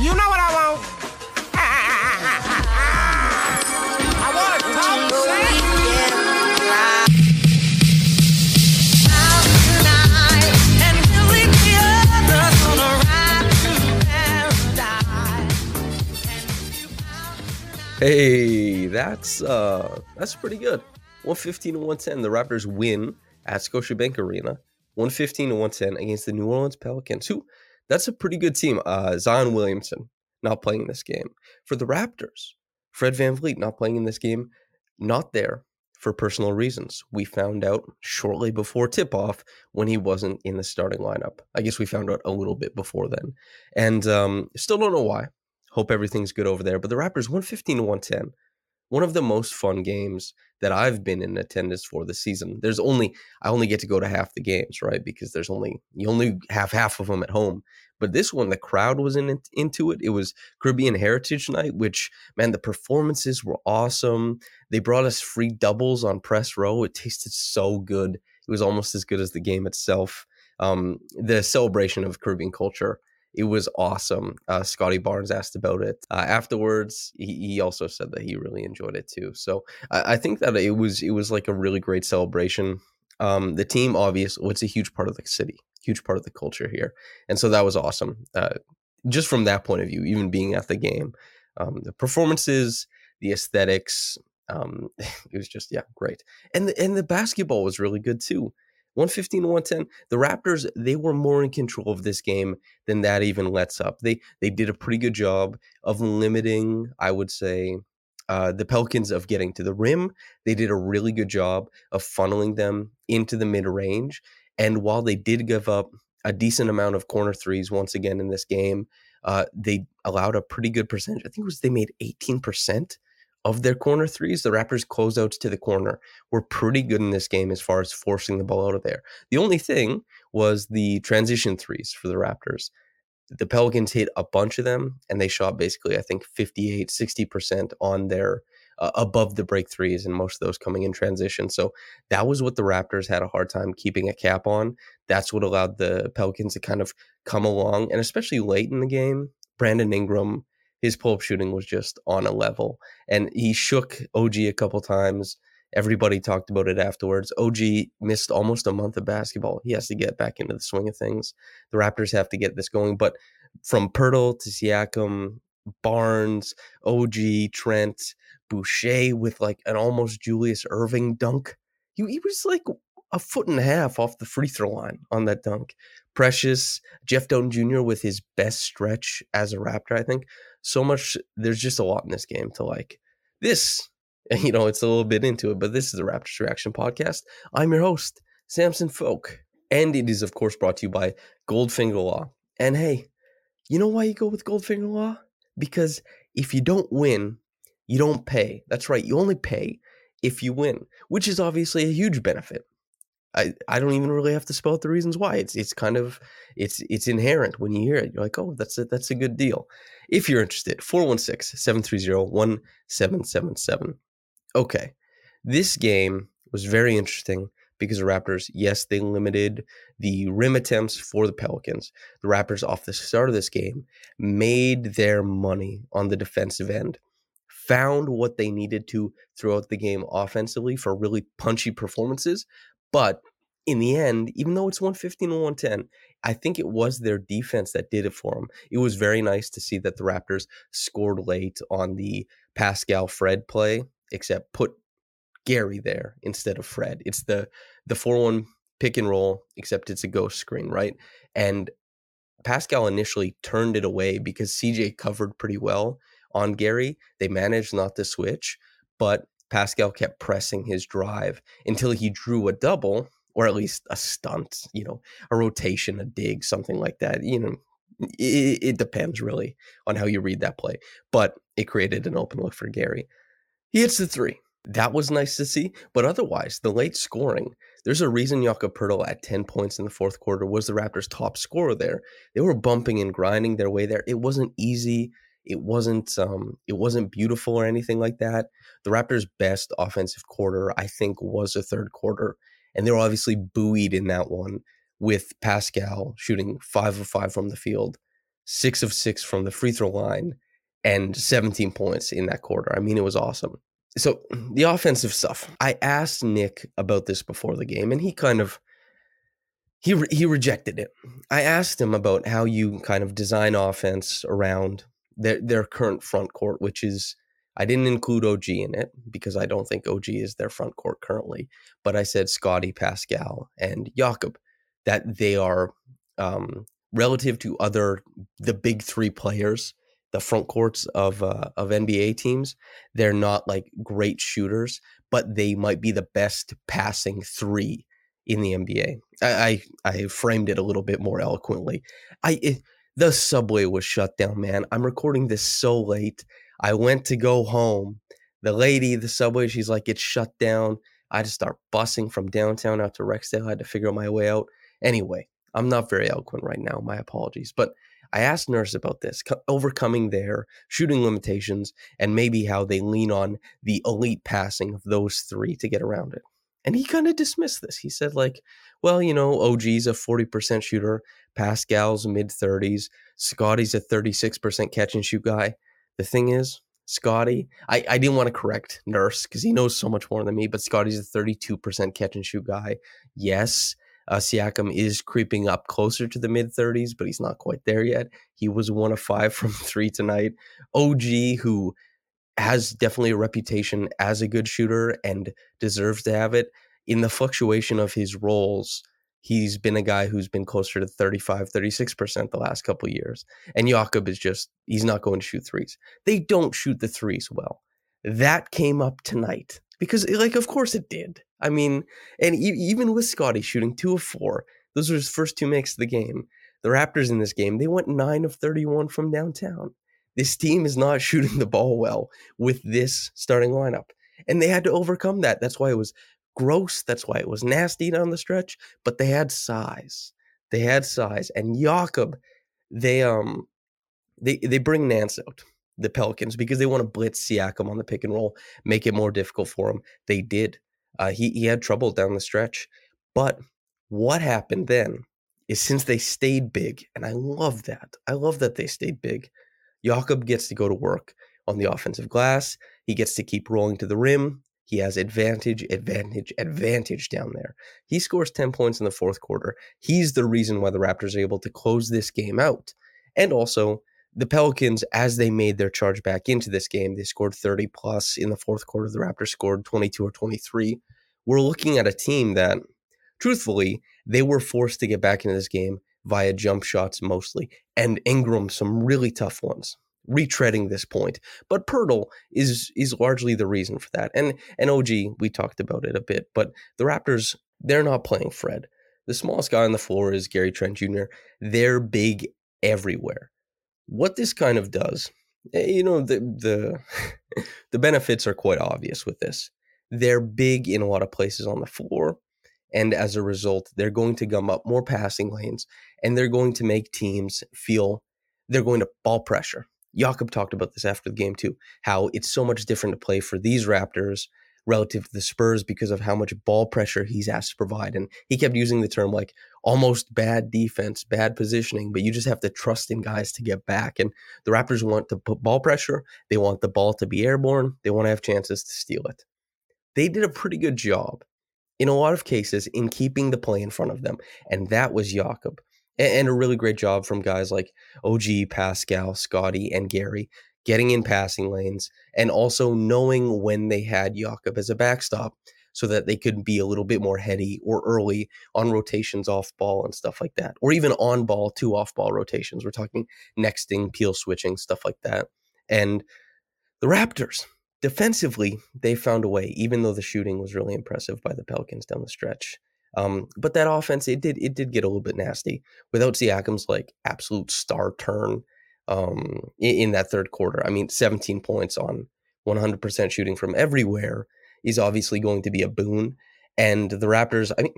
You know what I want? I want Hey, that's uh that's pretty good. 115 to 110. The Raptors win at Scotiabank Arena. 115 to 110 against the New Orleans Pelicans. Who that's a pretty good team. Uh Zion Williamson not playing this game. For the Raptors, Fred Van VanVleet not playing in this game, not there for personal reasons. We found out shortly before tip off when he wasn't in the starting lineup. I guess we found out a little bit before then. And um, still don't know why. Hope everything's good over there. But the Raptors 115 to 110. One of the most fun games that I've been in attendance for this season. There's only I only get to go to half the games, right? Because there's only you only have half of them at home. But this one, the crowd was in into it. It was Caribbean Heritage Night, which man, the performances were awesome. They brought us free doubles on press row. It tasted so good. It was almost as good as the game itself. Um, the celebration of Caribbean culture it was awesome. Uh, Scottie Barnes asked about it uh, afterwards. He, he, also said that he really enjoyed it too. So I, I, think that it was it was like a really great celebration. Um, the team, obviously, it's a huge part of the city, huge part of the culture here, and so that was awesome. Uh, just from that point of view, even being at the game, um, the performances, the aesthetics, um, it was just yeah, great. And the, and the basketball was really good too. 115 to 110 the raptors they were more in control of this game than that even lets up. They they did a pretty good job of limiting i would say uh, the pelicans of getting to the rim. They did a really good job of funneling them into the mid range and while they did give up a decent amount of corner threes once again in this game uh, they allowed a pretty good percentage i think was they made 18% of their corner threes, the Raptors' closeouts to the corner were pretty good in this game as far as forcing the ball out of there. The only thing was the transition threes for the Raptors. The Pelicans hit a bunch of them, and they shot basically, I think, 58, 60% on their uh, above the break threes, and most of those coming in transition. So that was what the Raptors had a hard time keeping a cap on. That's what allowed the Pelicans to kind of come along, and especially late in the game, Brandon Ingram his pull up shooting was just on a level. And he shook OG a couple times. Everybody talked about it afterwards. OG missed almost a month of basketball. He has to get back into the swing of things. The Raptors have to get this going. But from Poeltl to Siakam, Barnes, OG, Trent, Boucher with like an almost Julius Erving dunk. He, he was like a foot and a half off the free throw line on that dunk. Precious, Jeff Dowtin Jr. with his best stretch as a Raptor, I think so much. There's just a lot in this game to like. This, you know, it's a little bit into it, but this is the Raptors Reaction Podcast. I'm your host, Samson Folk, and it is of course brought to you by Goldfinger Law. And hey, you know why you go with Goldfinger Law? Because if you don't win, you don't pay. That's right, you only pay if you win, which is obviously a huge benefit. I, I don't even really have to spell out the reasons why. It's it's kind of it's it's inherent when you hear it. You're like, oh, that's a that's a good deal. If you're interested, 416-730-1777. Okay. This game was very interesting because the Raptors, yes, they limited the rim attempts for the Pelicans. The Raptors, off the start of this game, made their money on the defensive end, found what they needed to throughout the game offensively for really punchy performances, but in the end, even though it's 115 and 110, I think it was their defense that did it for them. It was very nice to see that the Raptors scored late on the Pascal Fred play, except put Gary there instead of Fred. It's the the 4-1 pick and roll, except it's a ghost screen, right? And Pascal initially turned it away because CJ covered pretty well on Gary. They managed not to switch, but Pascal kept pressing his drive until he drew a double or at least a stunt, you know, a rotation, a dig, something like that. You know, It, it depends really on how you read that play, but it created an open look for Gary. He hits the three. That was nice to see, but otherwise, the late scoring. There's a reason Jakob Poeltl at 10 points in the fourth quarter was the Raptors' top scorer there. They were bumping and grinding their way there. It wasn't easy. It wasn't um, it wasn't beautiful or anything like that. The Raptors' best offensive quarter, I think, was the third quarter, and they were obviously buoyed in that one with Pascal shooting five of five from the field, six of six from the free throw line, and 17 points in that quarter. I mean, it was awesome. So the offensive stuff. I asked Nick about this before the game, and he kind of he re- he rejected it. I asked him about how you kind of design offense around their their current front court, which is I didn't include OG in it because I don't think OG is their front court currently. But I said Scottie, Pascal, and Jakob that they are um, relative to other the big three players, the front courts of uh, of NBA teams. They're not like great shooters, but they might be the best passing three in the NBA. I I, I framed it a little bit more eloquently. I it, the subway was shut down, man. I'm recording this so late. I went to go home. The lady, the subway, she's like, it's shut down. I had to start busing from downtown out to Rexdale. I had to figure my way out. Anyway, I'm not very eloquent right now. My apologies. But I asked Nurse about this, overcoming their shooting limitations and maybe how they lean on the elite passing of those three to get around it. And he kind of dismissed this. He said, like, well, you know, OG's a 40% shooter, Pascal's mid 30s, Scottie's a 36% catch and shoot guy. The thing is, Scottie, I, I didn't want to correct Nurse because he knows so much more than me, but Scottie's a 32% catch and shoot guy. Yes, uh, Siakam is creeping up closer to the mid 30s, but he's not quite there yet. He was one of five from three tonight. OG, who has definitely a reputation as a good shooter and deserves to have it. In the fluctuation of his roles, he's been a guy who's been closer to 35, 36% the last couple years. And Jakob is just, he's not going to shoot threes. They don't shoot the threes well. That came up tonight because, eh, like, of course it did. I mean, and e- even with Scottie shooting two of four, those were his first two makes of the game. The Raptors in this game, they went nine of 31 from downtown. This team is not shooting the ball well with this starting lineup. And they had to overcome that. That's why it was gross. That's why it was nasty down the stretch. But they had size. They had size. And Jakob, they um they they bring Nance out, the Pelicans, because they want to blitz Siakam on the pick and roll, make it more difficult for him. They did. Uh, he he had trouble down the stretch, but what happened then is since they stayed big, and I love that. I love that they stayed big. Jakob gets to go to work on the offensive glass. He gets to keep rolling to the rim. He has advantage, advantage, advantage down there. He scores 10 points in the fourth quarter. He's the reason why the Raptors are able to close this game out. And also, the Pelicans, as they made their charge back into this game, they scored 30 plus in the fourth quarter. The Raptors scored 22 or 23. We're looking at a team that, truthfully, they were forced to get back into this game via jump shots mostly, and Ingram some really tough ones, retreading this point. But Poeltl is is largely the reason for that. And and OG, we talked about it a bit, but the Raptors, they're not playing Fred. The smallest guy on the floor is Gary Trent Jr. They're big everywhere. What this kind of does, eh, you know, the the the benefits are quite obvious with this. They're big in a lot of places on the floor. And as a result, they're going to gum up more passing lanes and they're going to make teams feel they're going to ball pressure. Jakob talked about this after the game too, how it's so much different to play for these Raptors relative to the Spurs because of how much ball pressure he's asked to provide. And he kept using the term like almost bad defense, bad positioning, but you just have to trust in guys to get back. And the Raptors want to put ball pressure. They want the ball to be airborne. They want to have chances to steal it. They did a pretty good job in a lot of cases in keeping the play in front of them. And that was Jakob. And a really great job from guys like OG, Pascal, Scottie, and Gary getting in passing lanes and also knowing when they had Jakob as a backstop so that they could be a little bit more heady or early on rotations off ball and stuff like that, or even on ball to off ball rotations. We're talking nexting, peel switching, stuff like that. And the Raptors, defensively, they found a way, even though the shooting was really impressive by the Pelicans down the stretch. Um, but that offense, it did it did get a little bit nasty without Siakam's like absolute star turn um, in, in that third quarter. I mean, 17 points on 100% shooting from everywhere is obviously going to be a boon. And the Raptors, I mean,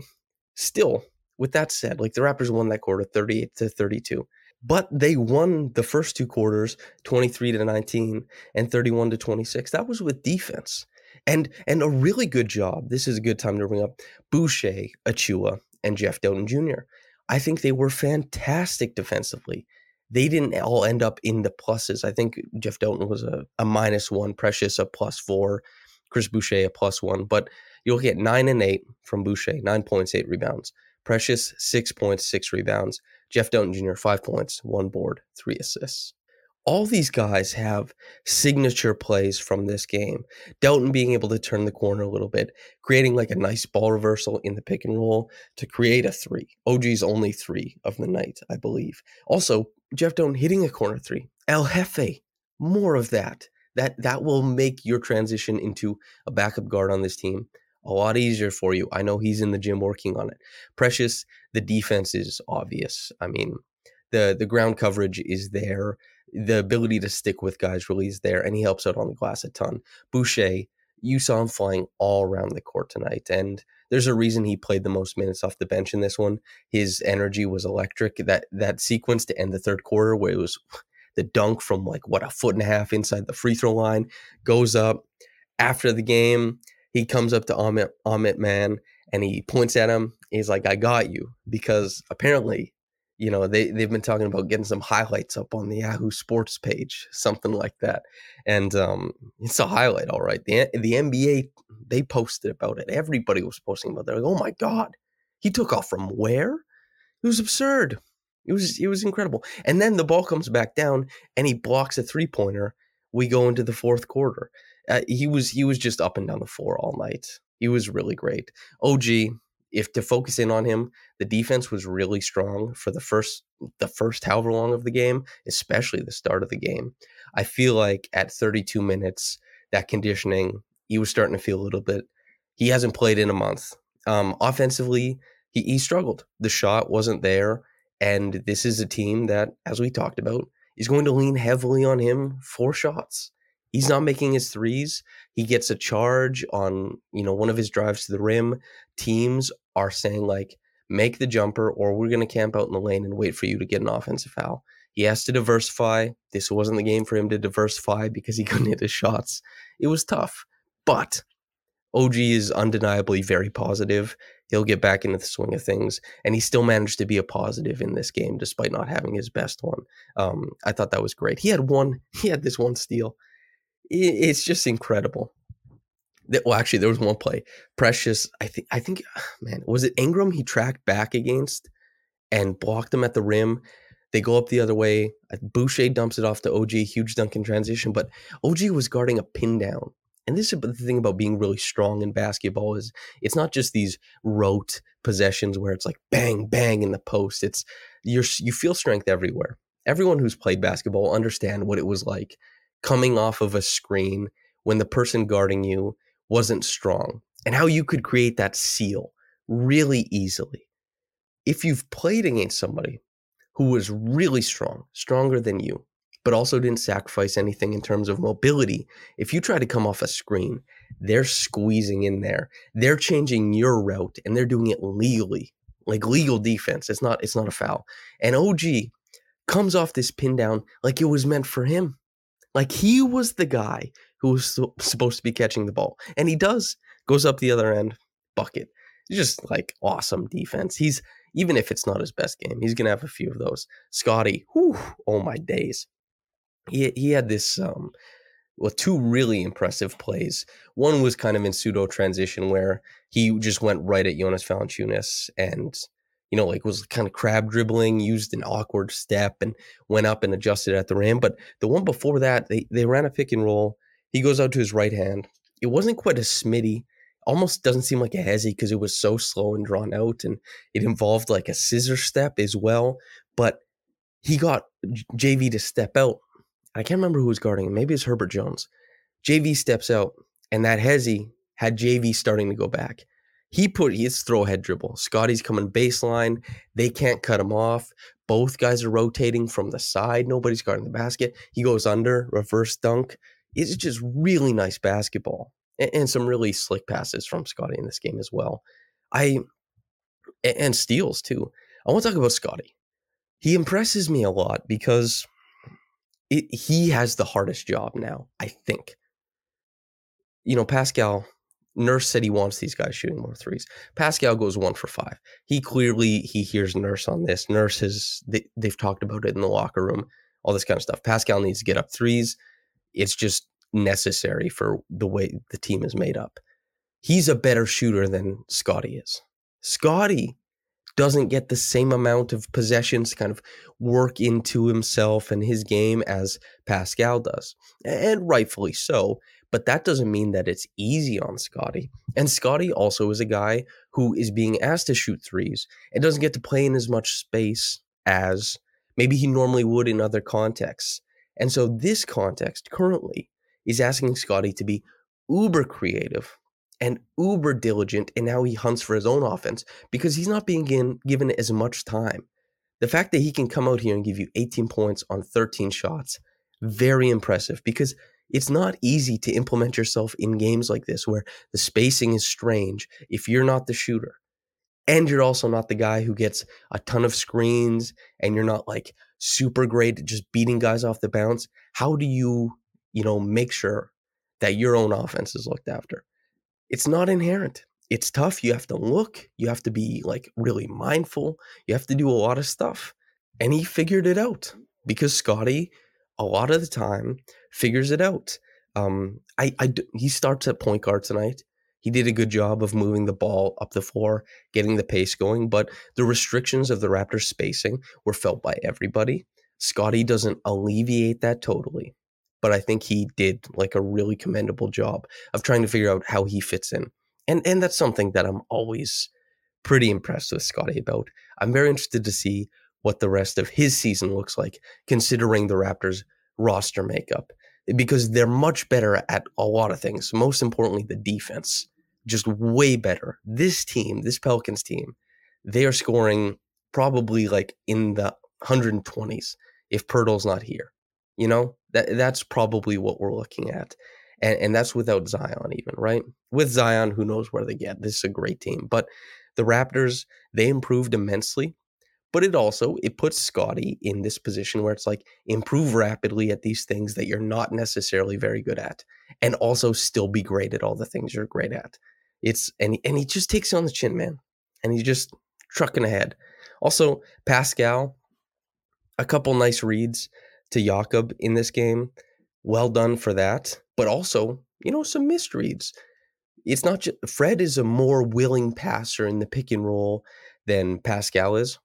still, with that said, like the Raptors won that quarter 38 to 32, but they won the first two quarters 23 to 19 and 31 to 26. That was with defense. And and a really good job. This is a good time to bring up Boucher, Achiuwa, and Jeff Dowtin Jr. I think they were fantastic defensively. They didn't all end up in the pluses. I think Jeff Dowtin was a, a minus one, Precious a plus four, Chris Boucher a plus one. But you'll get nine and eight from Boucher, nine points, eight rebounds. Precious, six points, six rebounds. Jeff Dowtin Jr., five points, one board, three assists all these guys have signature plays from this game. Dowtin being able to turn the corner a little bit, creating like a nice ball reversal in the pick and roll to create a three. OG's only three of the night, I believe. Also, Jeff Dowtin hitting a corner three. El Jefe, more of that. That that will make your transition into a backup guard on this team a lot easier for you. I know he's in the gym working on it. Precious, the defense is obvious. I mean, the the ground coverage is there the ability to stick with guys really is there, and he helps out on the glass a ton. Boucher, you saw him flying all around the court tonight, and there's a reason he played the most minutes off the bench in this one. His energy was electric. That that sequence to end the third quarter, where it was the dunk from like what a foot and a half inside the free throw line, goes up after the game. He comes up to Amit Amit Mann and he points at him. He's like, "I got you," because apparently you know they they've been talking about getting some highlights up on the Yahoo Sports page, something like that. And um, it's a highlight, all right. The the NBA they posted about it. Everybody was posting about it. They're like, oh my god, he took off from where? It was absurd. It was it was incredible. And then the ball comes back down, and he blocks a three pointer. We go into the fourth quarter. Uh, he was he was just up and down the floor all night. He was really great. OG, if to focus in on him, the defense was really strong for the first the first however long of the game, especially the start of the game. I feel like at 32 minutes, that conditioning, he was starting to feel a little bit. He hasn't played in a month. Um, offensively, he, he struggled. The shot wasn't there, and this is a team that, as we talked about, is going to lean heavily on him for shots. He's not making his threes. He gets a charge on, you know, one of his drives to the rim. Teams are saying like, make the jumper, or we're going to camp out in the lane and wait for you to get an offensive foul. He has to diversify. This wasn't the game for him to diversify because he couldn't hit his shots. It was tough, but OG is undeniably very positive. He'll get back into the swing of things, and he still managed to be a positive in this game despite not having his best one. Um, I thought that was great. He had one. He had this one steal. It's just incredible well, actually, there was one play. Precious, I think, I think, man, was it Ingram he tracked back against and blocked him at the rim? They go up the other way. Uh, Boucher dumps it off to OG, huge dunk in transition. But OG was guarding a pin down. And this is the thing about being really strong in basketball is it's not just these rote possessions where it's like bang bang in the post. It's you're you feel strength everywhere. Everyone who's played basketball understand what it was like coming off of a screen when the person guarding you wasn't strong and how you could create that seal really easily. If you've played against somebody who was really strong, stronger than you, but also didn't sacrifice anything in terms of mobility, if you try to come off a screen, they're squeezing in there. They're changing your route and they're doing it legally, like legal defense. It's not it's not a foul. And OG comes off this pin down like it was meant for him. Like he was the guy who was supposed to be catching the ball. And he does, goes up the other end, bucket. Just like awesome defense. He's, even if it's not his best game, he's to have a few of those. Scottie, whew, oh my days. He, he had this, um, well, two really impressive plays. One was kind of in pseudo transition where he just went right at Jonas Valanciunas and, you know, like was kind of crab dribbling, used an awkward step and went up and adjusted at the rim. But the one before that, they, they ran a pick and roll he goes out to his right hand. It wasn't quite a Smitty. Almost doesn't seem like a hezzy because it was so slow and drawn out, and it involved like a scissor step as well. But he got JV to step out. I can't remember who was guarding him. Maybe it's Herbert Jones. JV steps out, and that hezzy had JV starting to go back. He put his throw head dribble. Scottie's coming baseline. They can't cut him off. Both guys are rotating from the side. Nobody's guarding the basket. He goes under, reverse dunk. It's just really nice basketball and, and some really slick passes from Scottie in this game as well. I and steals too. I want to talk about Scottie. He impresses me a lot because it, he has the hardest job now, I think. You know, Pascal, Nurse said he wants these guys shooting more threes. Pascal goes one for five. He clearly he hears Nurse on this. Nurse has they, they've talked about it in the locker room, all this kind of stuff. Pascal needs to get up threes. It's just necessary for the way the team is made up. He's a better shooter than Scottie is. Scottie doesn't get the same amount of possessions to kind of work into himself and his game as Pascal does. And rightfully so, but that doesn't mean that it's easy on Scottie. And Scottie also is a guy who is being asked to shoot threes and doesn't get to play in as much space as maybe he normally would in other contexts. And so this context currently is asking Scottie to be uber creative and uber diligent in how he hunts for his own offense because he's not being given, given as much time. The fact that he can come out here and give you 18 points on 13 shots, very impressive because it's not easy to implement yourself in games like this where the spacing is strange if you're not the shooter. And you're also not the guy who gets a ton of screens and you're not like super great at just beating guys off the bounce. How do you, you know, make sure that your own offense is looked after? it's not inherent. It's tough. You have to look, you have to be like really mindful, you have to do a lot of stuff. And he figured it out because Scottie, a lot of the time, figures it out. Um, I, I, he starts at point guard tonight. He did a good job of moving the ball up the floor, getting the pace going, but the restrictions of the Raptors spacing were felt by everybody. Scottie doesn't alleviate that totally, but I think he did like a really commendable job of trying to figure out how he fits in. And and that's something that I'm always pretty impressed with Scottie about. I'm very interested to see what the rest of his season looks like considering the Raptors roster makeup because they're much better at a lot of things. Most importantly, the defense, just way better. This team, this Pelicans team, they are scoring probably like in the 120s if Poeltl's not here. You know, that that's probably what we're looking at. And and that's without Zion even, right? With Zion, who knows where they get. This is a great team. But the Raptors, they improved immensely. But it also it puts Scottie in this position where it's like improve rapidly at these things that you're not necessarily very good at, and also still be great at all the things you're great at. It's and and he just takes it on the chin, man, and he's just trucking ahead. Also, Pascal, a couple nice reads to Jakob in this game. Well done for that. But also, you know, some misreads. It's not just Fred is a more willing passer in the pick and roll than Pascal is.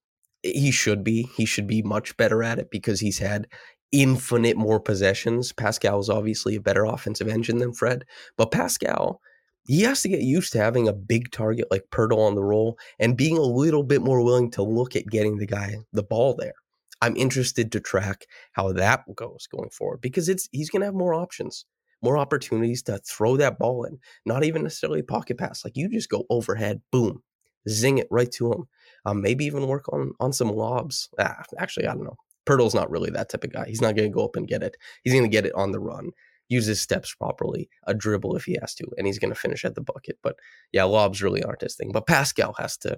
He should be. He should be much better at it because he's had infinite more possessions. Pascal is obviously a better offensive engine than Fred, but Pascal, he has to get used to having a big target like Poeltl on the roll and being a little bit more willing to look at getting the guy the ball there. I'm interested to track how that goes going forward because it's he's going to have more options, more opportunities to throw that ball in. Not even necessarily pocket pass, like you just go overhead, boom, zing it right to him. Um, maybe even work on on some lobs. Ah, actually, I don't know. Poeltl's not really that type of guy. He's not going to go up and get it. He's going to get it on the run, use his steps properly, a dribble if he has to, and he's going to finish at the bucket. But yeah, lobs really aren't his thing. But Pascal has to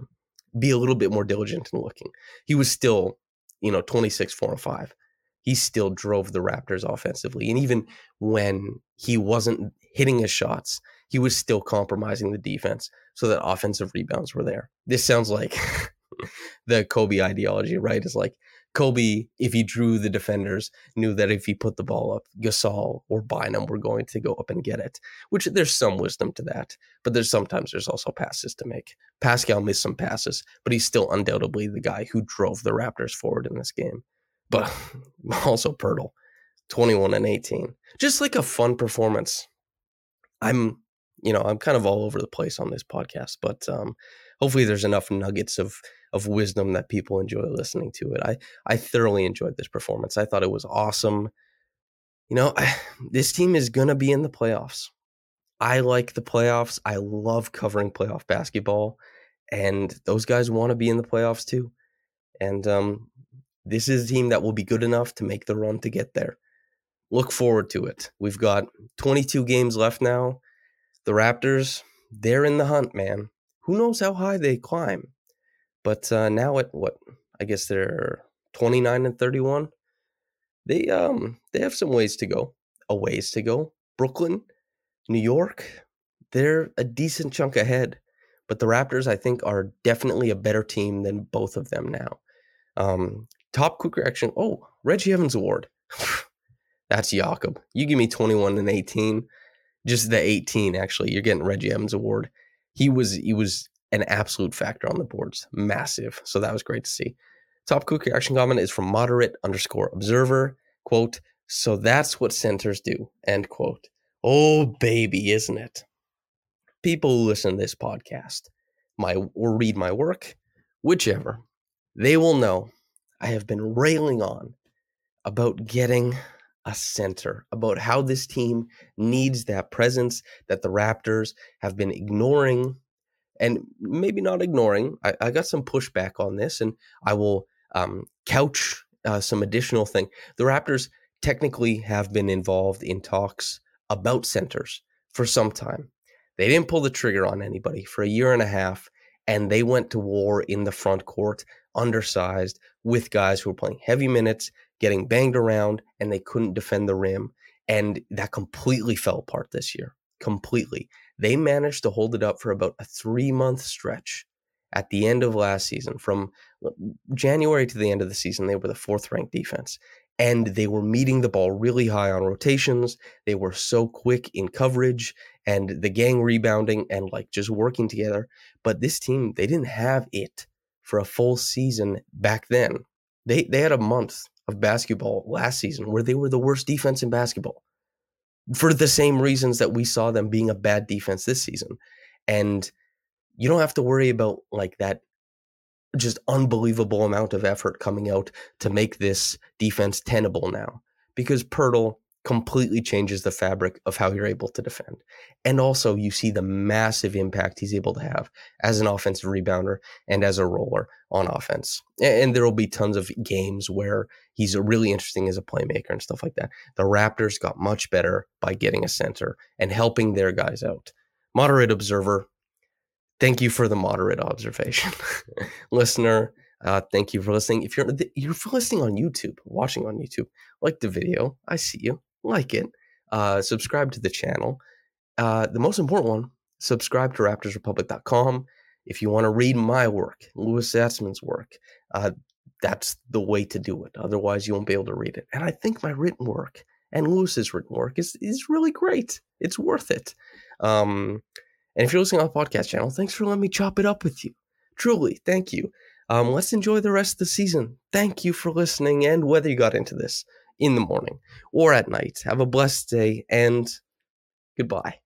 be a little bit more diligent in looking. He was still you know, 26, 4 and 5. He still drove the Raptors offensively. And even when he wasn't hitting his shots, he was still compromising the defense so that offensive rebounds were there. This sounds like the Kobe ideology, right? Is like Kobe, if he drew the defenders, knew that if he put the ball up, Gasol or Bynum were going to go up and get it. Which there's some wisdom to that, but there's sometimes there's also passes to make. Pascal missed some passes, but he's still undoubtedly the guy who drove the Raptors forward in this game. But also Poeltl, 21 and 18, just like a fun performance. I'm, you know, I'm kind of all over the place on this podcast, but um, hopefully there's enough nuggets of of wisdom that people enjoy listening to it. I I thoroughly enjoyed this performance. I thought it was awesome. You know, I, this team is gonna be in the playoffs. I like the playoffs. I love covering playoff basketball, and those guys want to be in the playoffs too. And um, this is a team that will be good enough to make the run to get there. Look forward to it. We've got 22 games left now. The Raptors, they're in the hunt, man. Who knows how high they climb? But uh, now at what? I guess they're 29 and 31. They um they have some ways to go. A ways to go. Brooklyn, New York, they're a decent chunk ahead. But the Raptors, I think, are definitely a better team than both of them now. Um, top quick reaction. Oh, Reggie Evans Award. That's Jakob. You give me 21 and 18. Just the 18, actually. You're getting Reggie Evans Award. He was he was an absolute factor on the boards. Massive. So that was great to see. Top quick reaction comment is from moderate underscore observer. Quote, so that's what centers do. End quote. Oh baby, isn't it? People who listen to this podcast, my or read my work, whichever, they will know I have been railing on about getting a center, about how this team needs that presence that the Raptors have been ignoring and maybe not ignoring. I, I got some pushback on this, and I will um, couch uh, some additional thing. The Raptors technically have been involved in talks about centers for some time. They didn't pull the trigger on anybody for a year and a half, and they went to war in the front court, undersized, with guys who were playing heavy minutes, getting banged around, and they couldn't defend the rim. And that completely fell apart this year. Completely. They managed to hold it up for about a three month stretch at the end of last season. From January to the end of the season, they were the fourth ranked defense. And they were meeting the ball really high on rotations. They were so quick in coverage and the gang rebounding and like just working together. But this team, they didn't have it for a full season back then. They they had a month of basketball last season where they were the worst defense in basketball for the same reasons that we saw them being a bad defense this season. And you don't have to worry about like that just unbelievable amount of effort coming out to make this defense tenable now because Poeltl completely changes the fabric of how you're able to defend. And also you see the massive impact he's able to have as an offensive rebounder and as a roller on offense. And there will be tons of games where he's really interesting as a playmaker and stuff like that. The Raptors got much better by getting a center and helping their guys out. Moderate observer, thank you for the moderate observation. Listener, uh, thank you for listening. If you're you're listening on YouTube, watching on YouTube, like the video. I see you like it, uh, subscribe to the channel. Uh, the most important one, subscribe to raptorsrepublic.com. If you want to read my work, Louis Zatzman's work, uh, that's the way to do it. Otherwise, you won't be able to read it. And I think my written work and Louis's written work is, is really great. It's worth it. Um, and if you're listening on the podcast channel, thanks for letting me chop it up with you. Truly, thank you. Um, let's enjoy the rest of the season. Thank you for listening and whether you got into this in the morning or at night. Have a blessed day and goodbye.